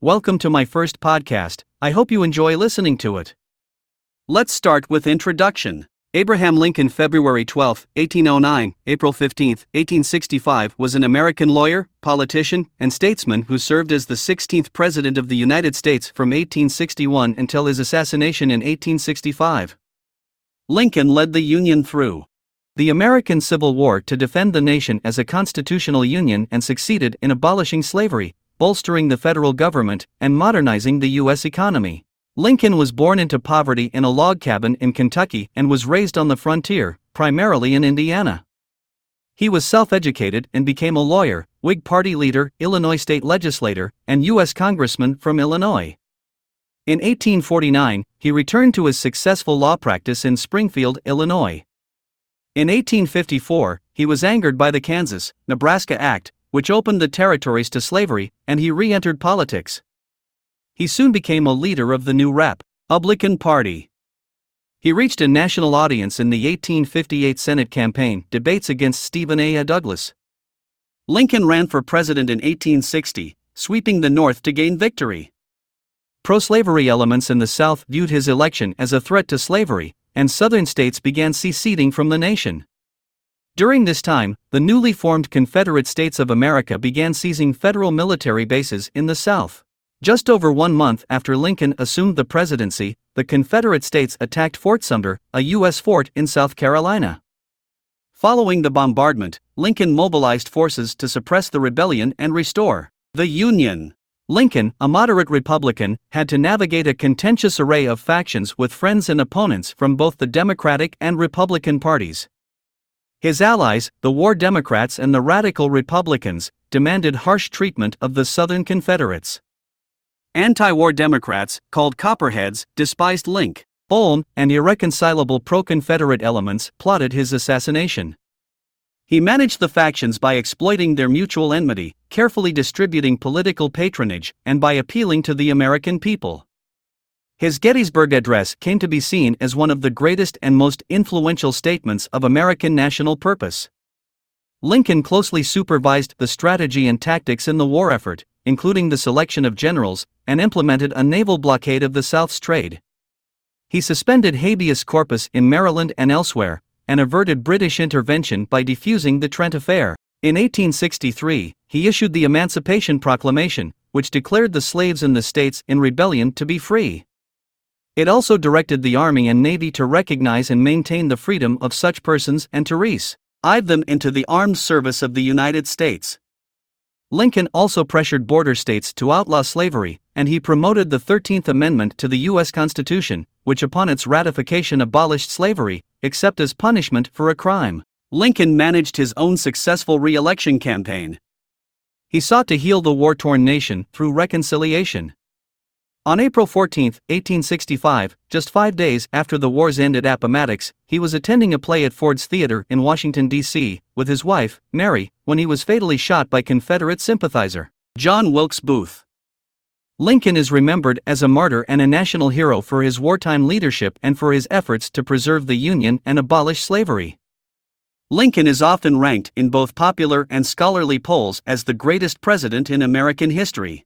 Welcome to my first podcast. I hope you enjoy listening to it. Let's start with introduction. Abraham Lincoln, February 12, 1809, April 15, 1865, was an American lawyer, politician, and statesman who served as the 16th President of the United States from 1861 until his assassination in 1865. Lincoln led the Union through the American Civil War to defend the nation as a constitutional union and succeeded in abolishing slavery, bolstering the federal government, and modernizing the U.S. economy. Lincoln was born into poverty in a log cabin in Kentucky and was raised on the frontier, primarily in Indiana. He was self educated and became a lawyer, Whig Party leader, Illinois state legislator, and U.S. Congressman from Illinois. In 1849, he returned to his successful law practice in Springfield, Illinois. In 1854, he was angered by the Kansas Nebraska Act, which opened the territories to slavery, and he re entered politics. He soon became a leader of the new Rep. Republican Party. He reached a national audience in the 1858 Senate campaign debates against Stephen A. Douglas. Lincoln ran for president in 1860, sweeping the North to gain victory. Pro slavery elements in the South viewed his election as a threat to slavery, and Southern states began seceding from the nation. During this time, the newly formed Confederate States of America began seizing federal military bases in the South. Just over one month after Lincoln assumed the presidency, the Confederate States attacked Fort Sumter, a U.S. fort in South Carolina. Following the bombardment, Lincoln mobilized forces to suppress the rebellion and restore the Union. Lincoln, a moderate Republican, had to navigate a contentious array of factions with friends and opponents from both the Democratic and Republican parties. His allies, the War Democrats and the Radical Republicans, demanded harsh treatment of the Southern Confederates. Anti war Democrats, called Copperheads, despised Link. Ulm and irreconcilable pro Confederate elements plotted his assassination. He managed the factions by exploiting their mutual enmity, carefully distributing political patronage, and by appealing to the American people. His Gettysburg Address came to be seen as one of the greatest and most influential statements of American national purpose. Lincoln closely supervised the strategy and tactics in the war effort, including the selection of generals, and implemented a naval blockade of the South's trade. He suspended habeas corpus in Maryland and elsewhere, and averted British intervention by defusing the Trent Affair. In 1863, he issued the Emancipation Proclamation, which declared the slaves in the states in rebellion to be free. It also directed the Army and Navy to recognize and maintain the freedom of such persons and to re-ive them into the armed service of the United States. Lincoln also pressured border states to outlaw slavery, and he promoted the 13th Amendment to the U.S. Constitution, which upon its ratification abolished slavery, except as punishment for a crime. Lincoln managed his own successful re election campaign. He sought to heal the war torn nation through reconciliation. On April 14, 1865, just five days after the war's end at Appomattox, he was attending a play at Ford's Theater in Washington, D.C., with his wife, Mary, when he was fatally shot by Confederate sympathizer John Wilkes Booth. Lincoln is remembered as a martyr and a national hero for his wartime leadership and for his efforts to preserve the Union and abolish slavery. Lincoln is often ranked in both popular and scholarly polls as the greatest president in American history.